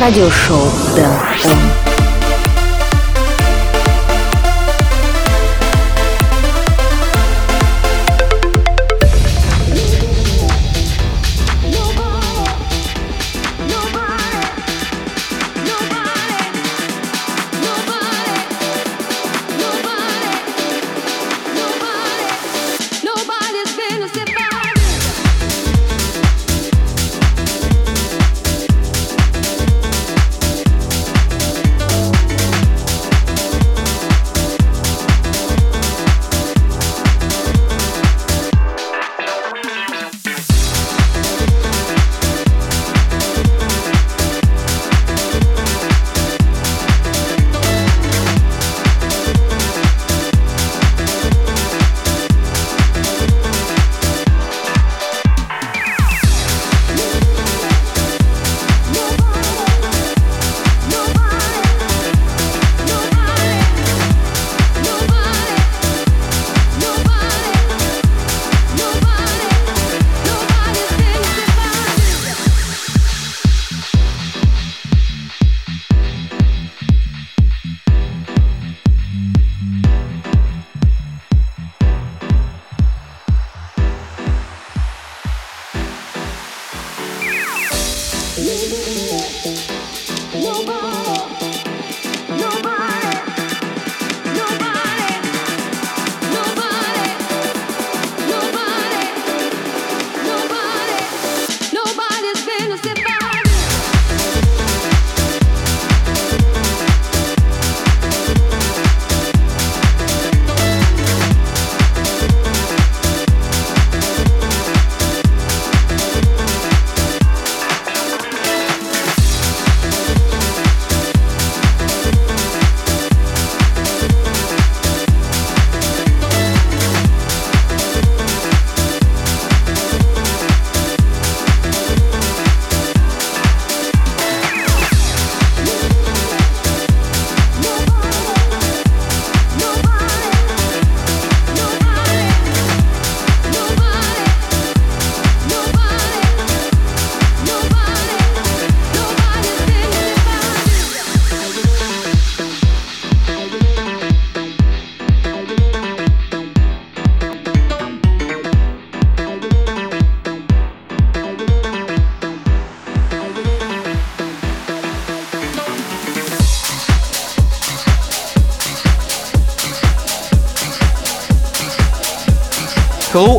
радиошоу Дэн Он.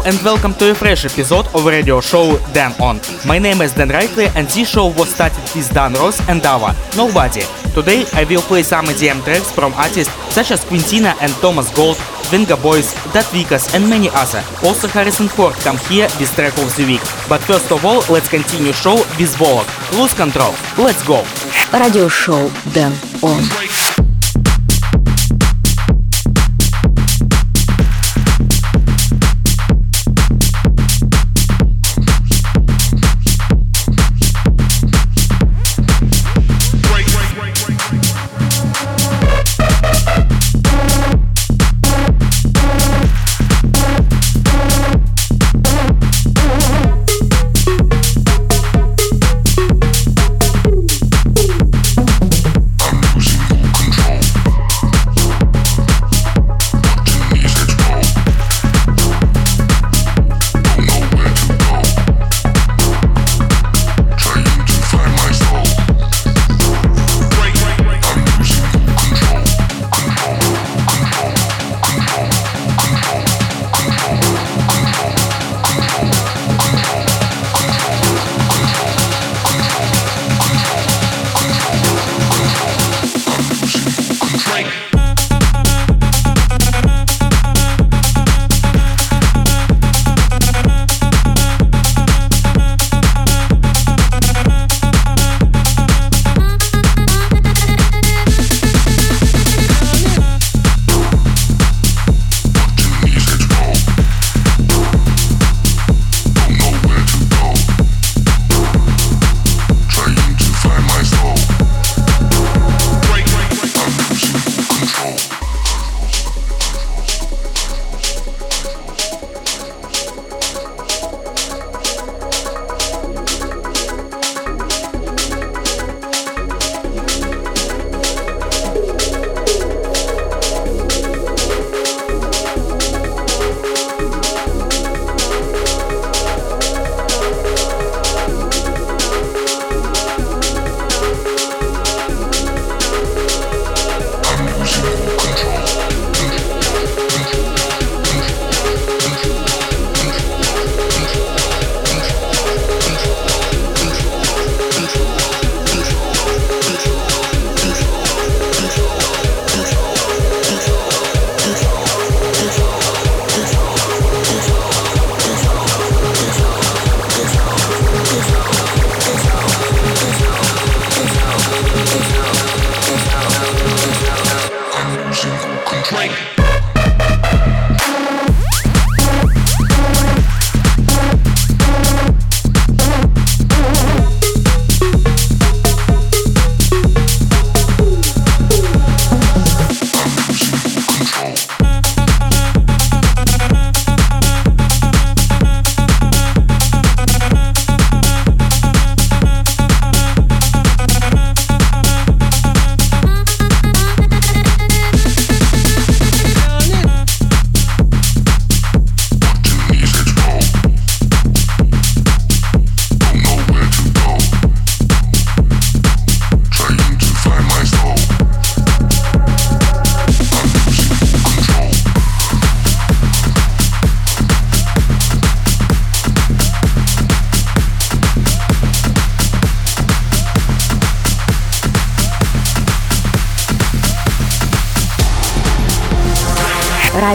And welcome to a fresh episode of radio show Dan On. My name is Dan Rightway and this show was started with Dan Ross and Dava, Nobody. Today I will play some EDM tracks from artists such as Quintino and Thomas Gold, Venga Boys, Dat Vikas and many other. Also Harrison Ford come here with track of the week. But first of all, let's continue show with Volok. Lose control. Let's go. Radio show Dan On.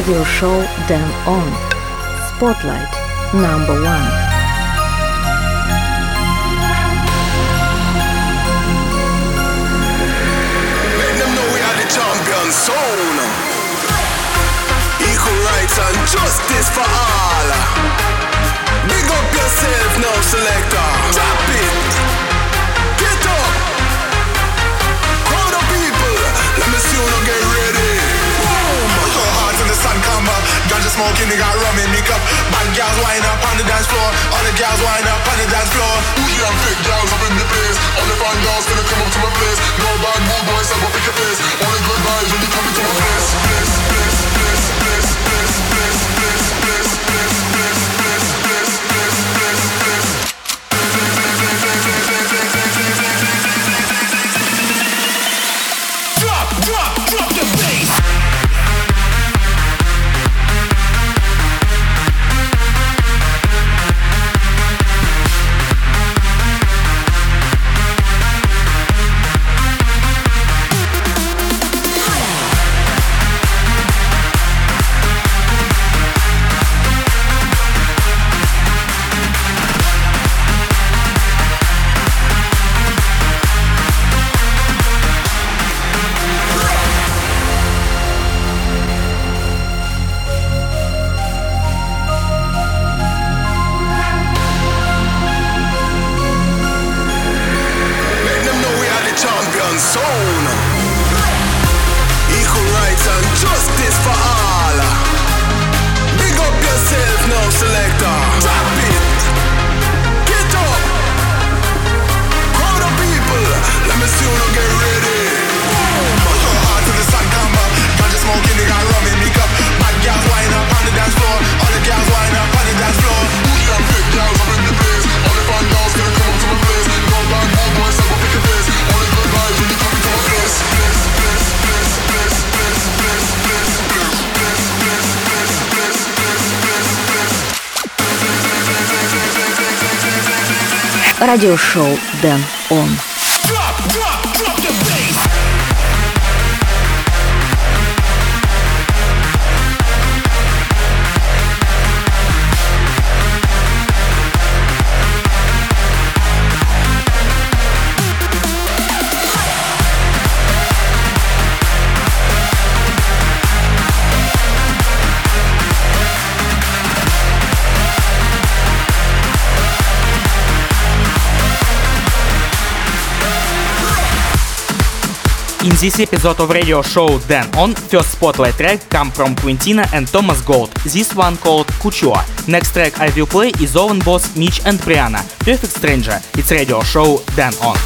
radio show Them On. Spotlight number one. Equal rights and justice for all. Smoking, they got rum in the cup. Bad girls wind up on the dance floor. All the girls wind up on the dance floor. Bougie and fake girls up in the place. All the fine girls gonna come up to my place. No bad mood boys, I go pick your face. Only good vibes when you come Радиошоу Дэн Он. This episode of radio show Dan On, first spotlight track come from Quintino and Thomas Gold. This one called Couture. Next track I will play is Owen Boss, Mitch and Brianna. Perfect Stranger. It's radio show Dan On.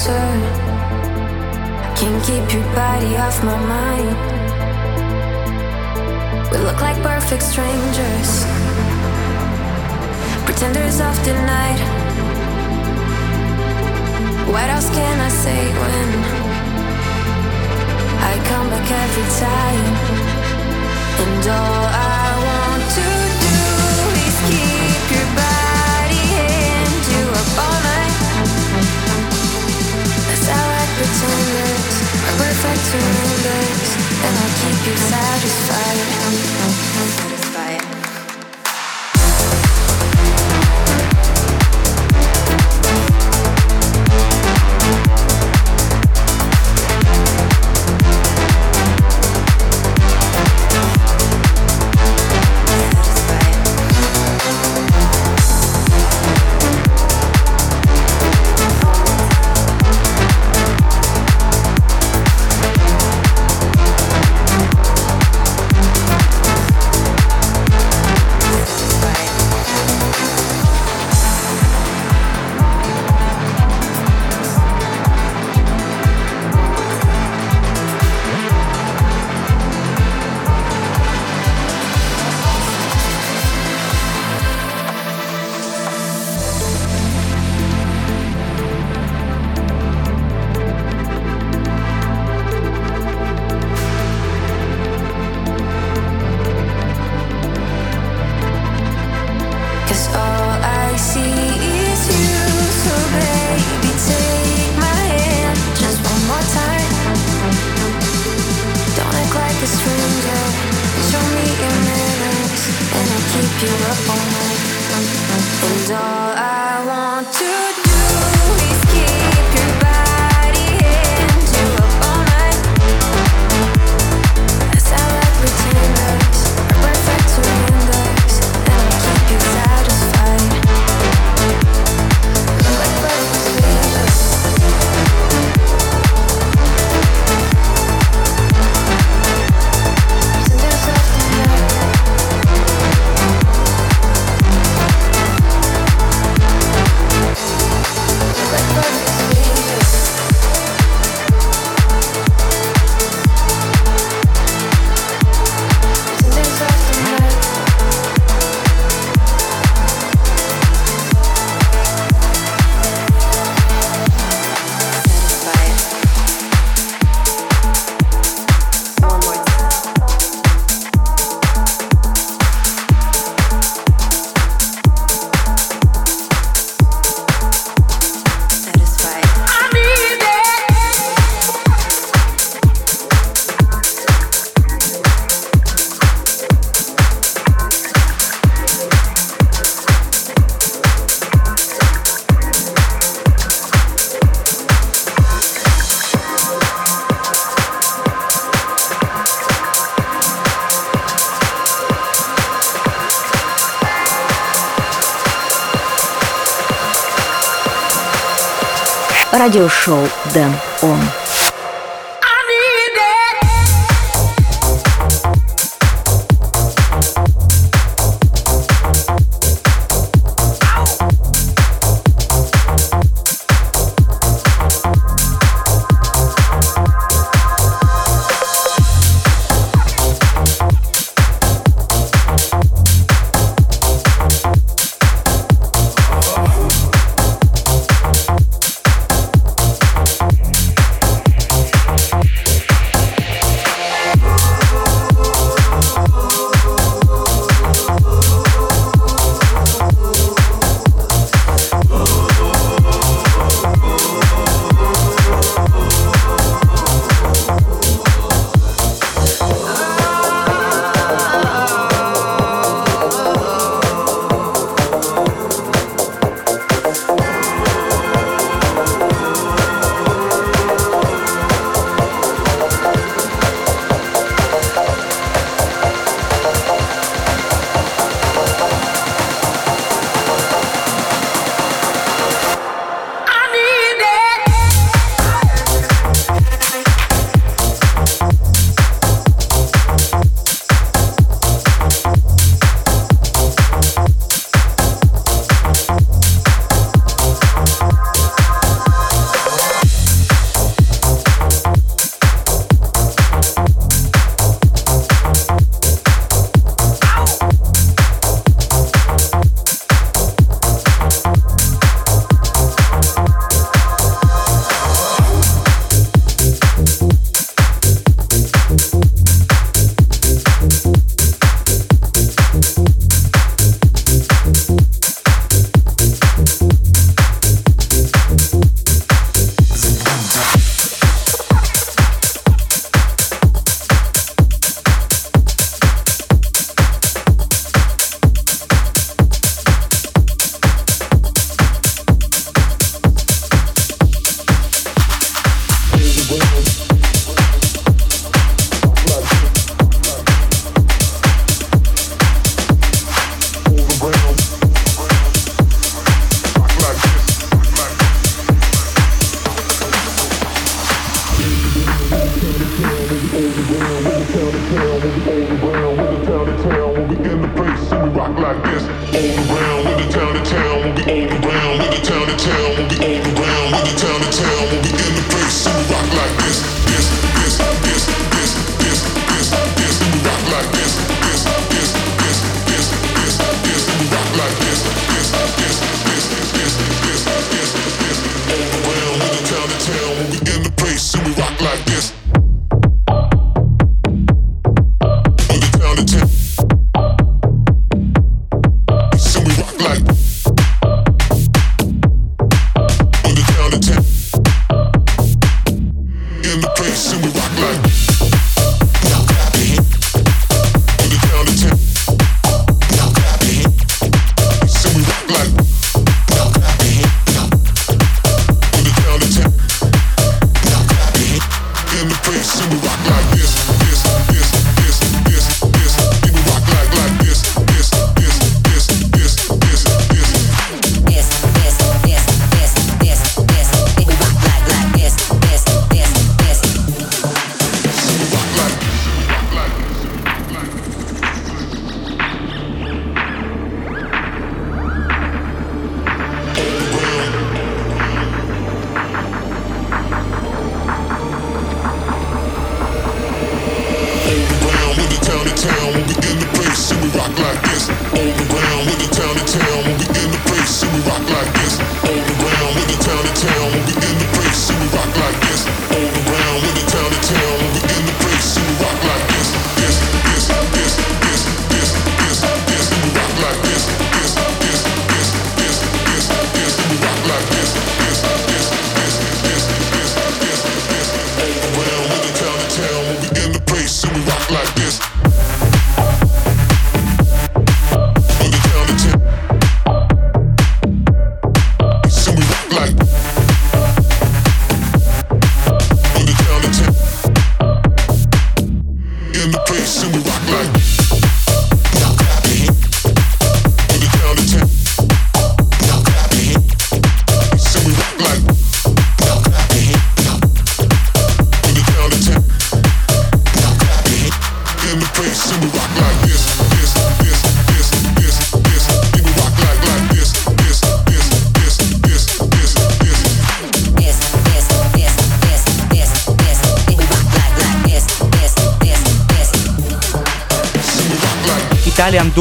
Closer. Can't keep your body off my mind. We look like perfect strangers, pretenders of the night. What else can I say when I come back every time? And all I surrenders, and I'll keep you satisfied. Радиошоу Дэн Он.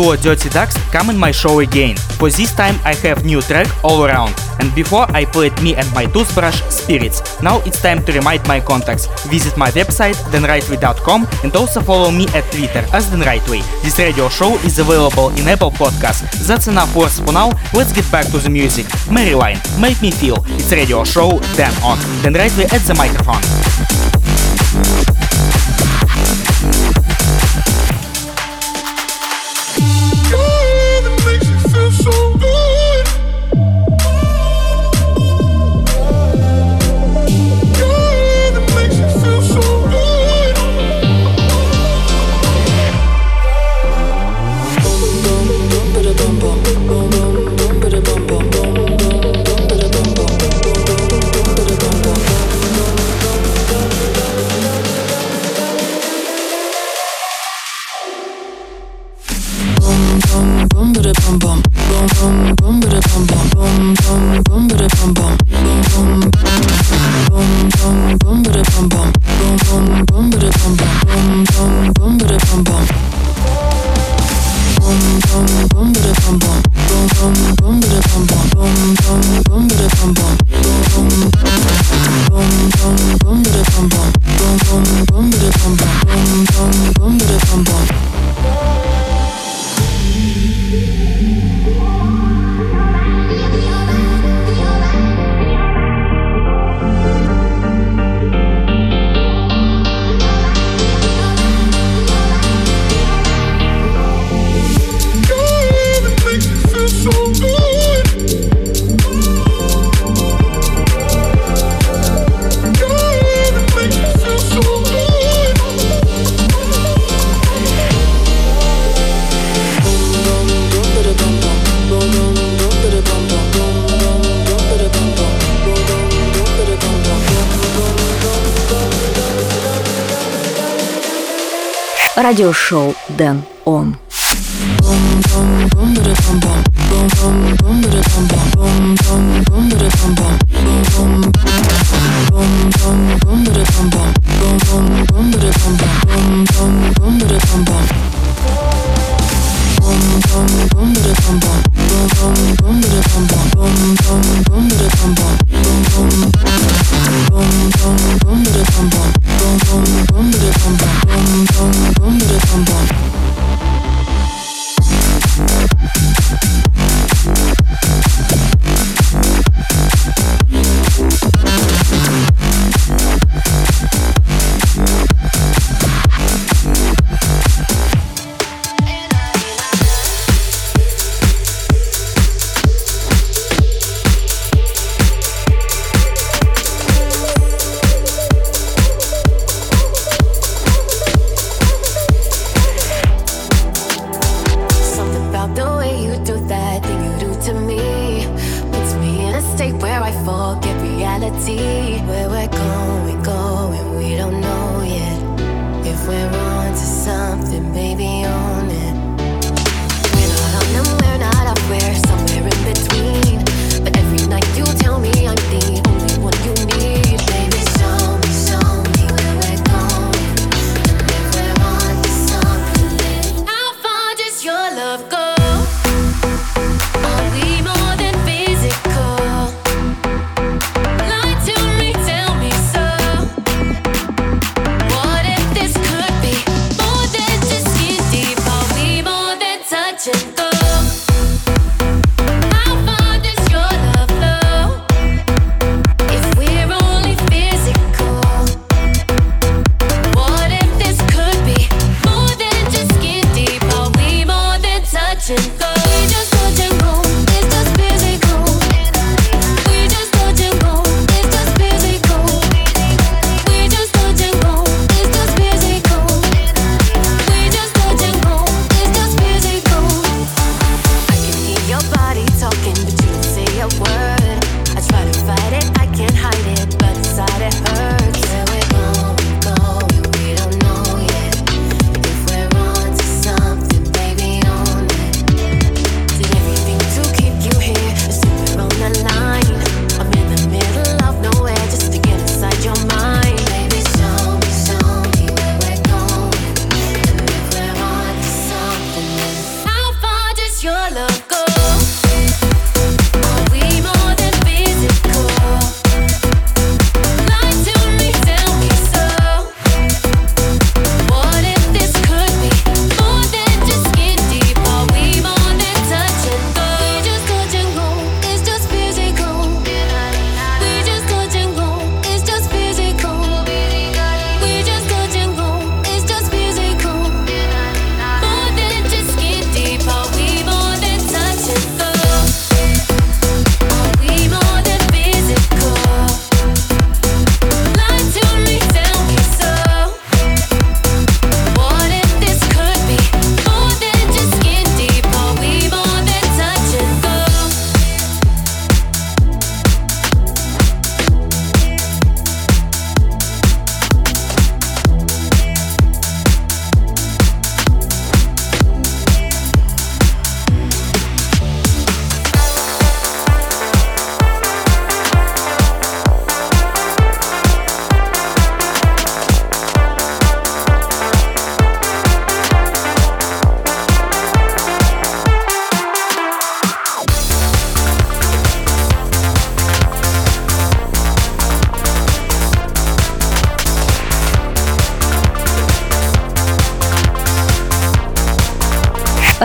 Duo Dirty Ducks come in my show again. For this time I have new track all around. And before I played me and my toothbrush Spirits. Now it's time to remind my contacts. Visit my website denrightway.com and also follow me at Twitter as denrightway. This radio show is available in Apple Podcasts. That's enough words for now. Let's get back to the music. Maryline, Make Me Feel. It's radio show Dan On. Dan Rightway at the microphone. Love Радиошоу Дэн Он.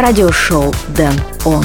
Радиошоу Дэн Он.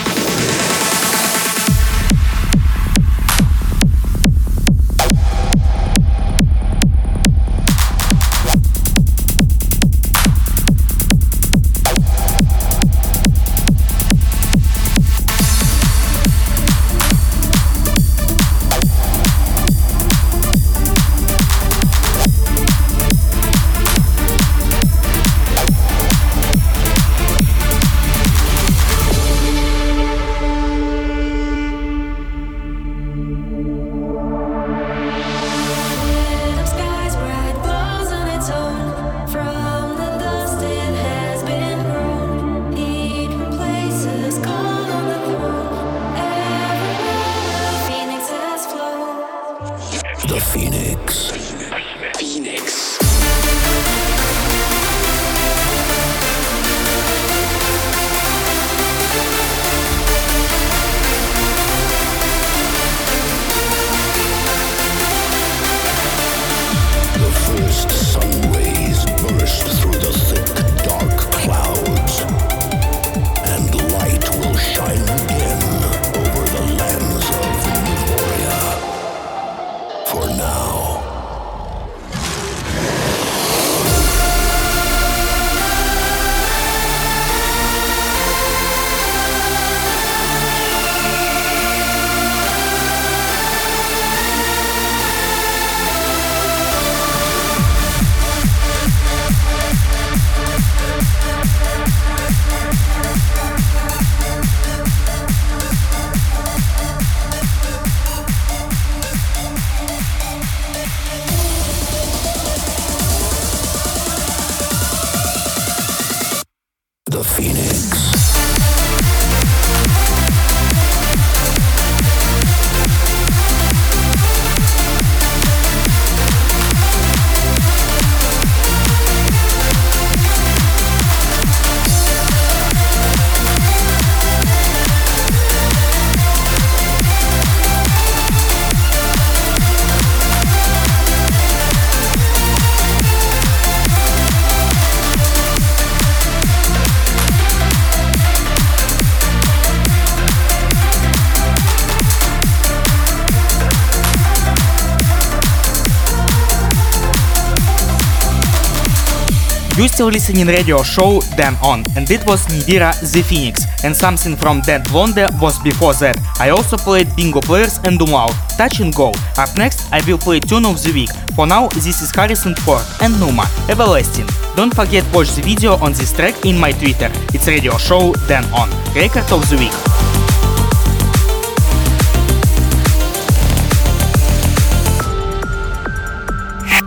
still listening radio show Dan On, and it was Nidira the Phoenix, and something from Dead Wonder was before that. I also played Bingo Players and Dumlau, Touch and Go. Up next, I will play Tune of the Week. For now, this is Harrison Ford and Numa, Everlasting. Don't forget watch the video on this track in my Twitter. It's radio show Dan On, record of the week.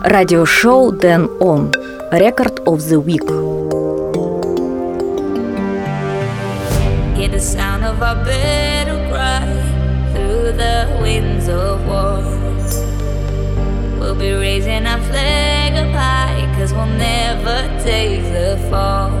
радиошоу Дэн Он. Record of the Week. Hear the sound of our battle cry through the winds of war. We'll be raising our flag high, cause we'll never take the fall.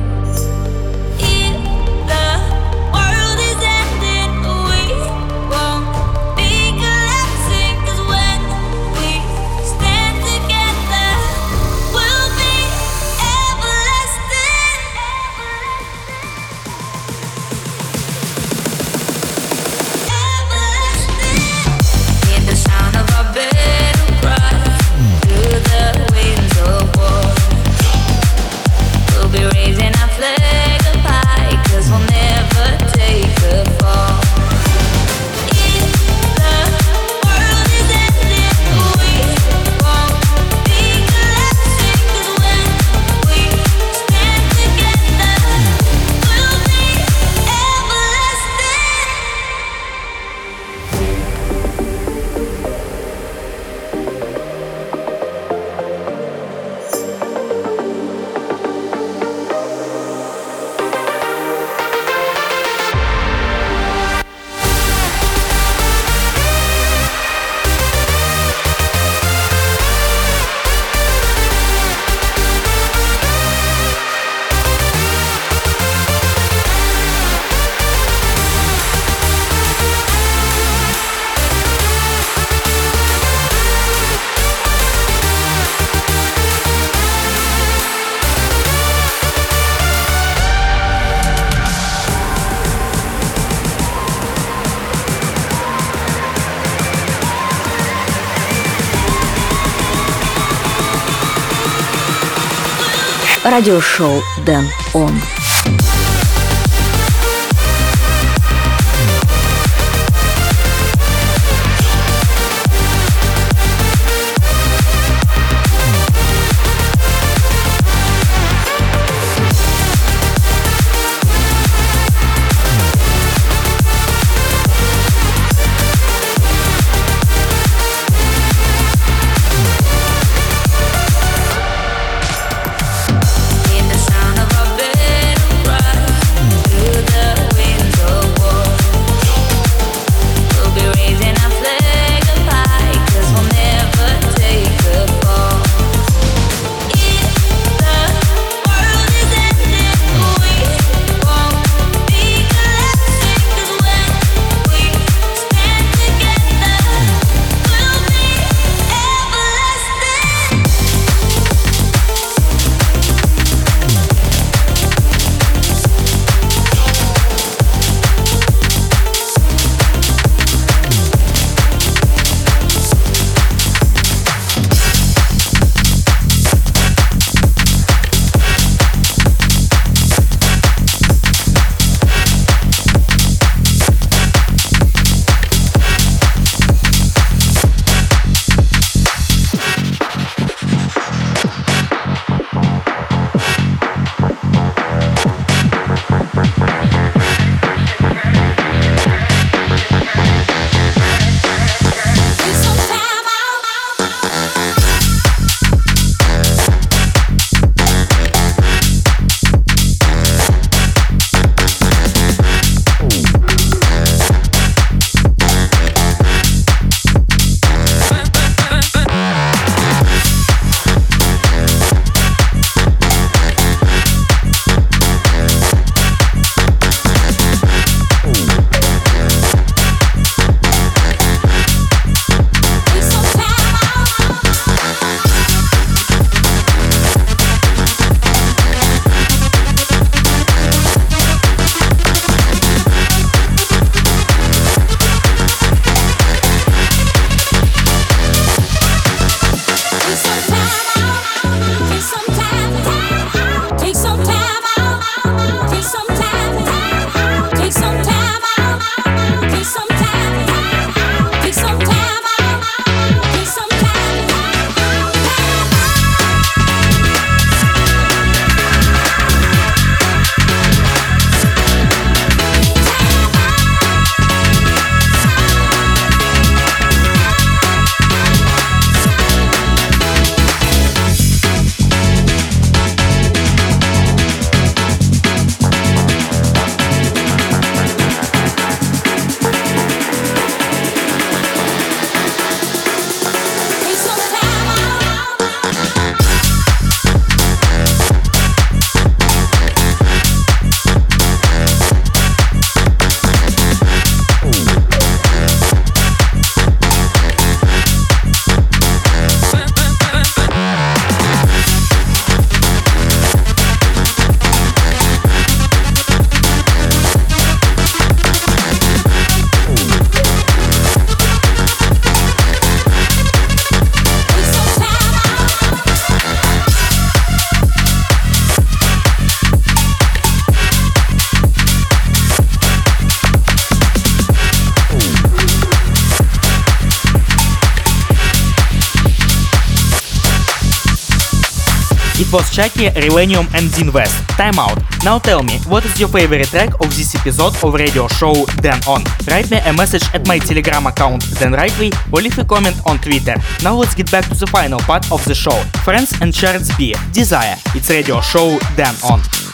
Радиошоу Дэн Он. Was Chucky, and Dean West. Time out. Now tell me, what is your favorite track of this episode of radio show Dan On? Write me a message at my telegram account Dan Rightway or leave a comment on Twitter. Now let's get back to the final part of the show. Friends and Charles B. Desire. It's radio show Dan On.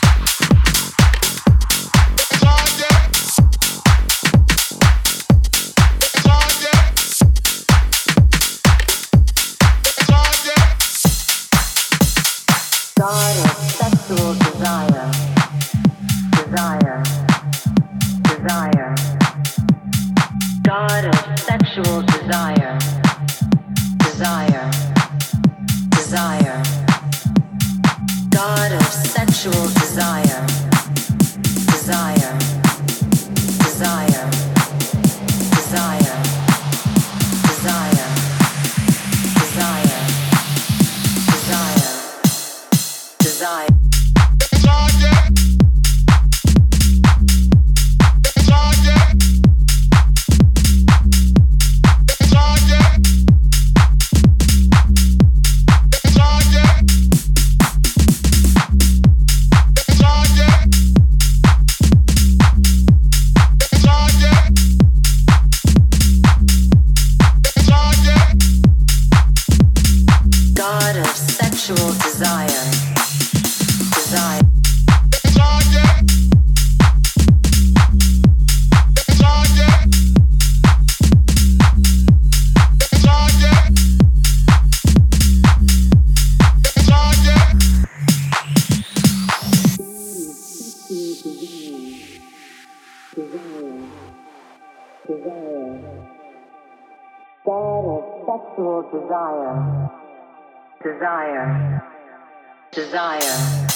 Sexual desire, desire, desire.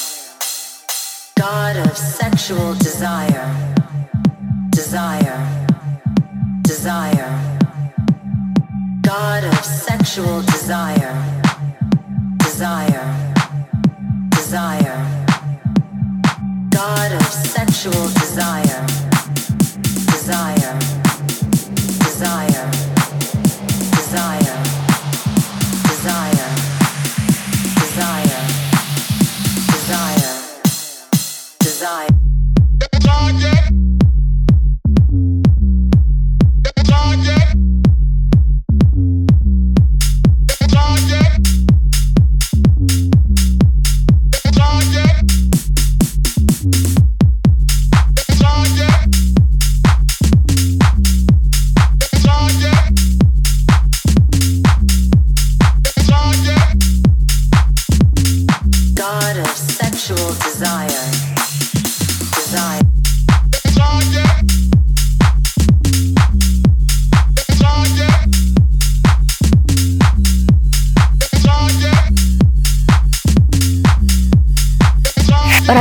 God of sexual desire, desire, desire. God of sexual desire, desire, desire. God of sexual desire, desire, desire,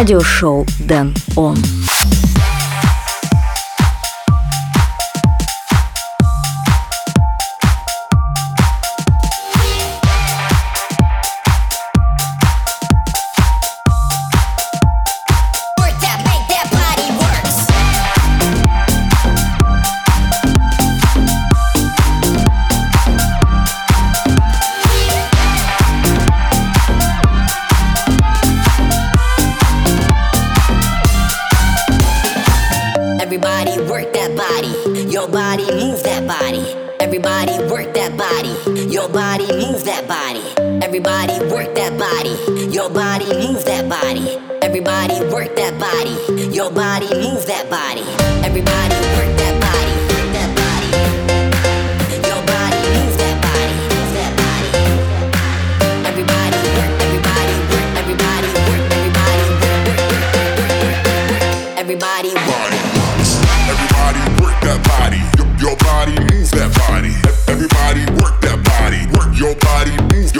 Радиошоу Дэн Он. Everybody work that body. Your body move that body. Everybody work that body. Your body move that body. Everybody work that body. Your body move that body. Everybody work that body. Your body move that body. Everybody work that body, move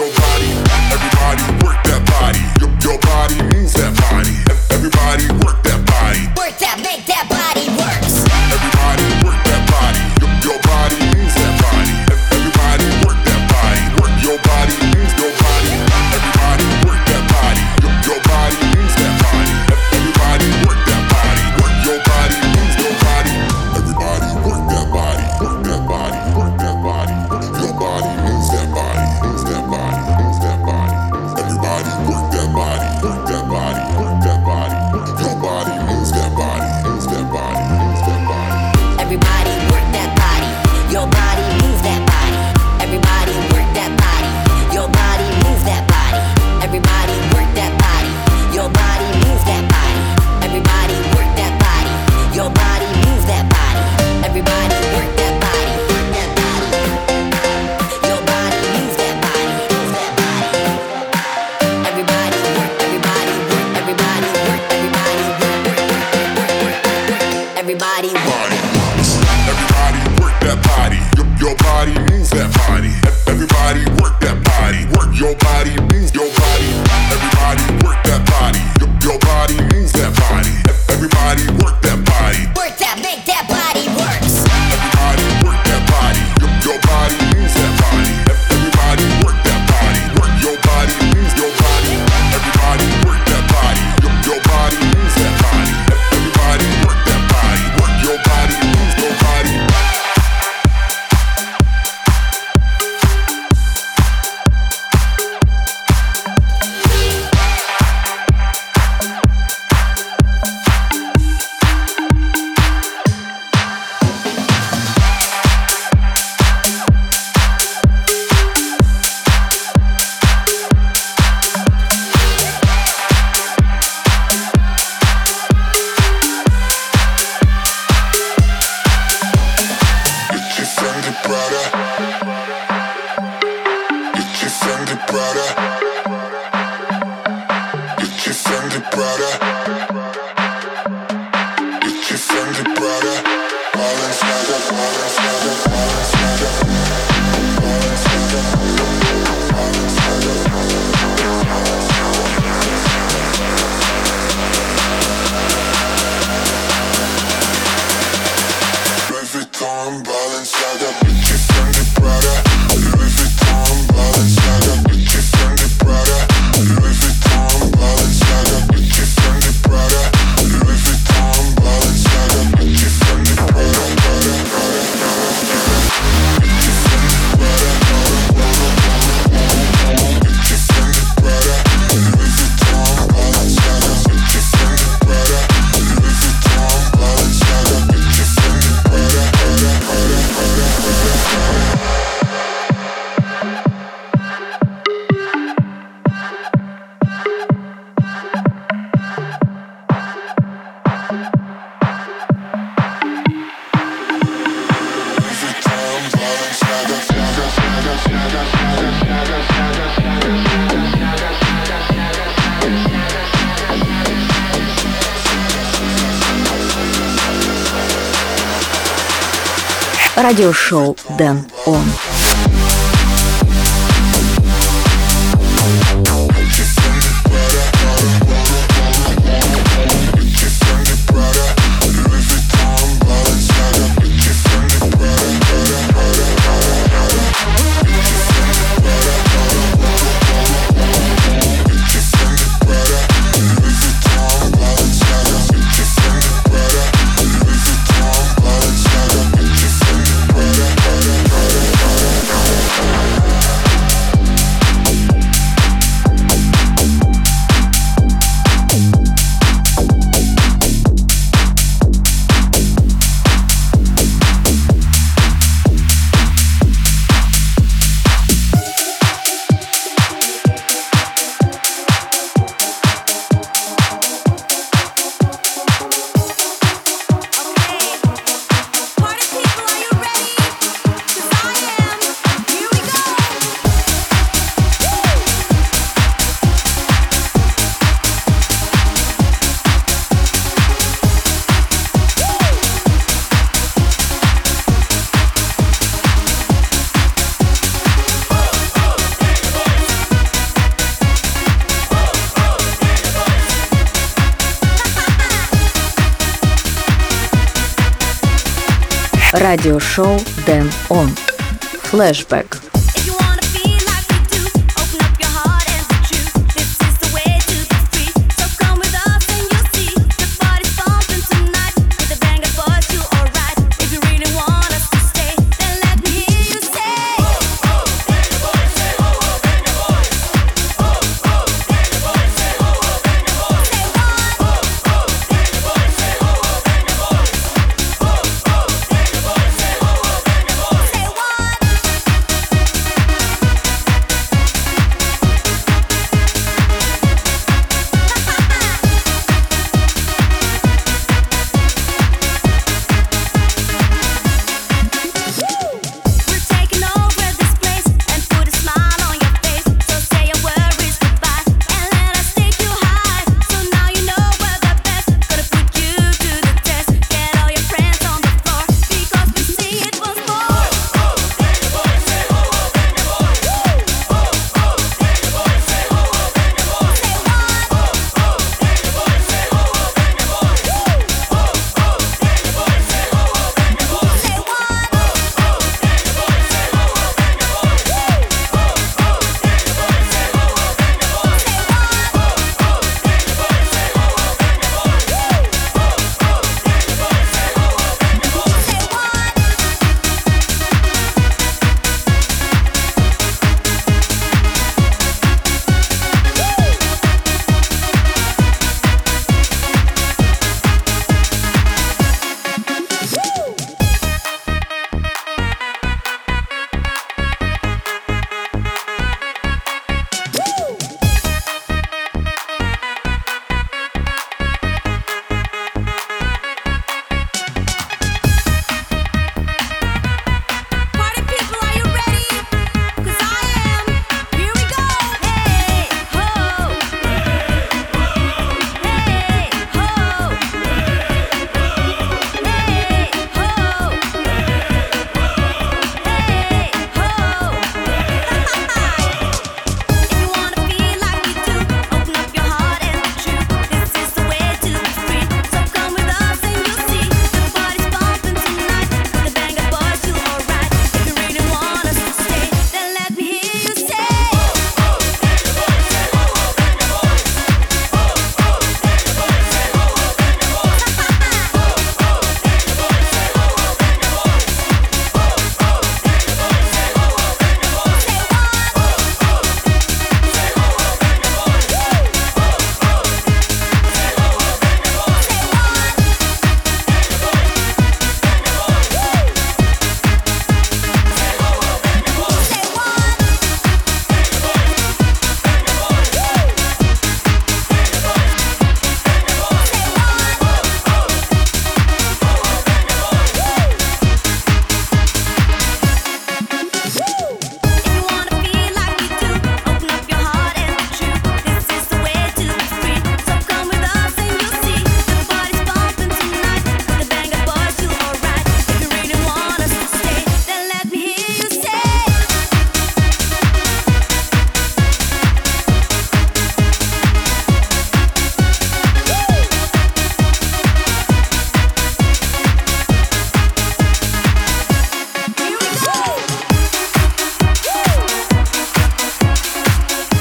that body. Your, your body, move that body. Everybody work that body. Work your body, move радиошоу «Дэн Он». радиошоу Дэн Он. Флэшбэк.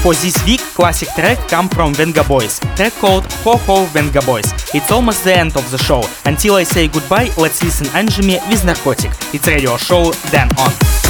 For this week, classic track come from Vengaboys, track called Ho Ho Vengaboys. It's almost the end of the show. Until I say goodbye, let's listen Anjimi with Narcotic. It's radio show, Dan On.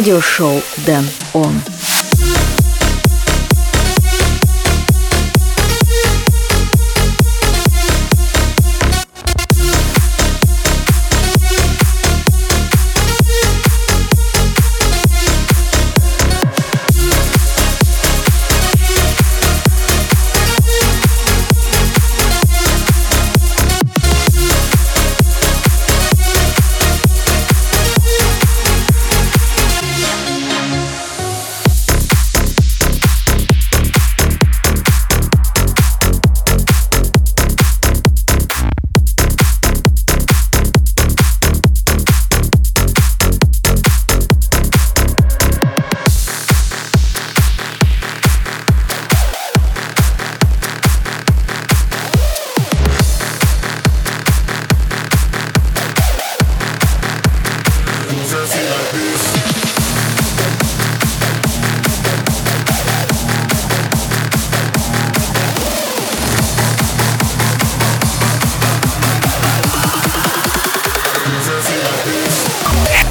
Радиошоу Дэн Он.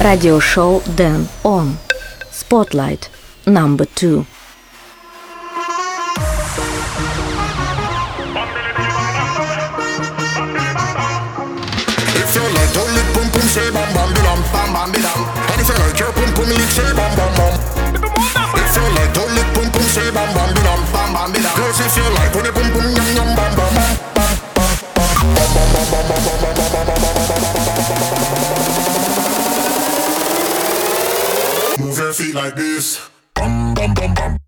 Radio show Dan On Spotlight Number Two. If you like to lick pum pum, say. And if you like your pum pum, lick say. If you like to lick pum pum, say if you like, when you pum pum yum yum feet like this. Bum bum bum bum.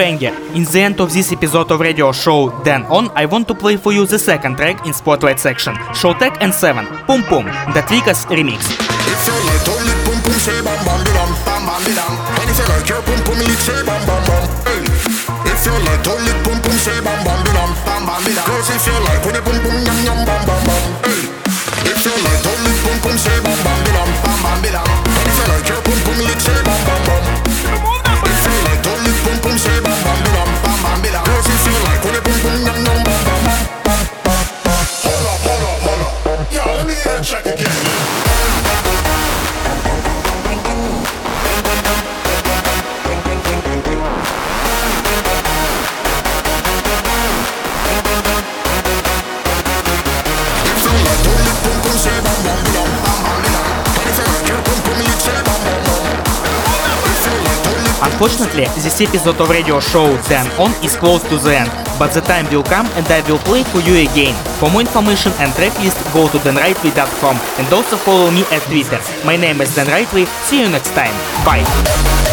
In the end of this episode of radio show Dan On, I want to play for you the second track in Spotlight section, Showtek and 7, Pum Pum, the Tweakers remix. Unfortunately, this episode of radio show Dan On is close to the end, but the time will come and I will play for you again. For more information and tracklist, go to danrightway.com and also follow me at Twitter. My name is Dan Rightway. See you next time. Bye.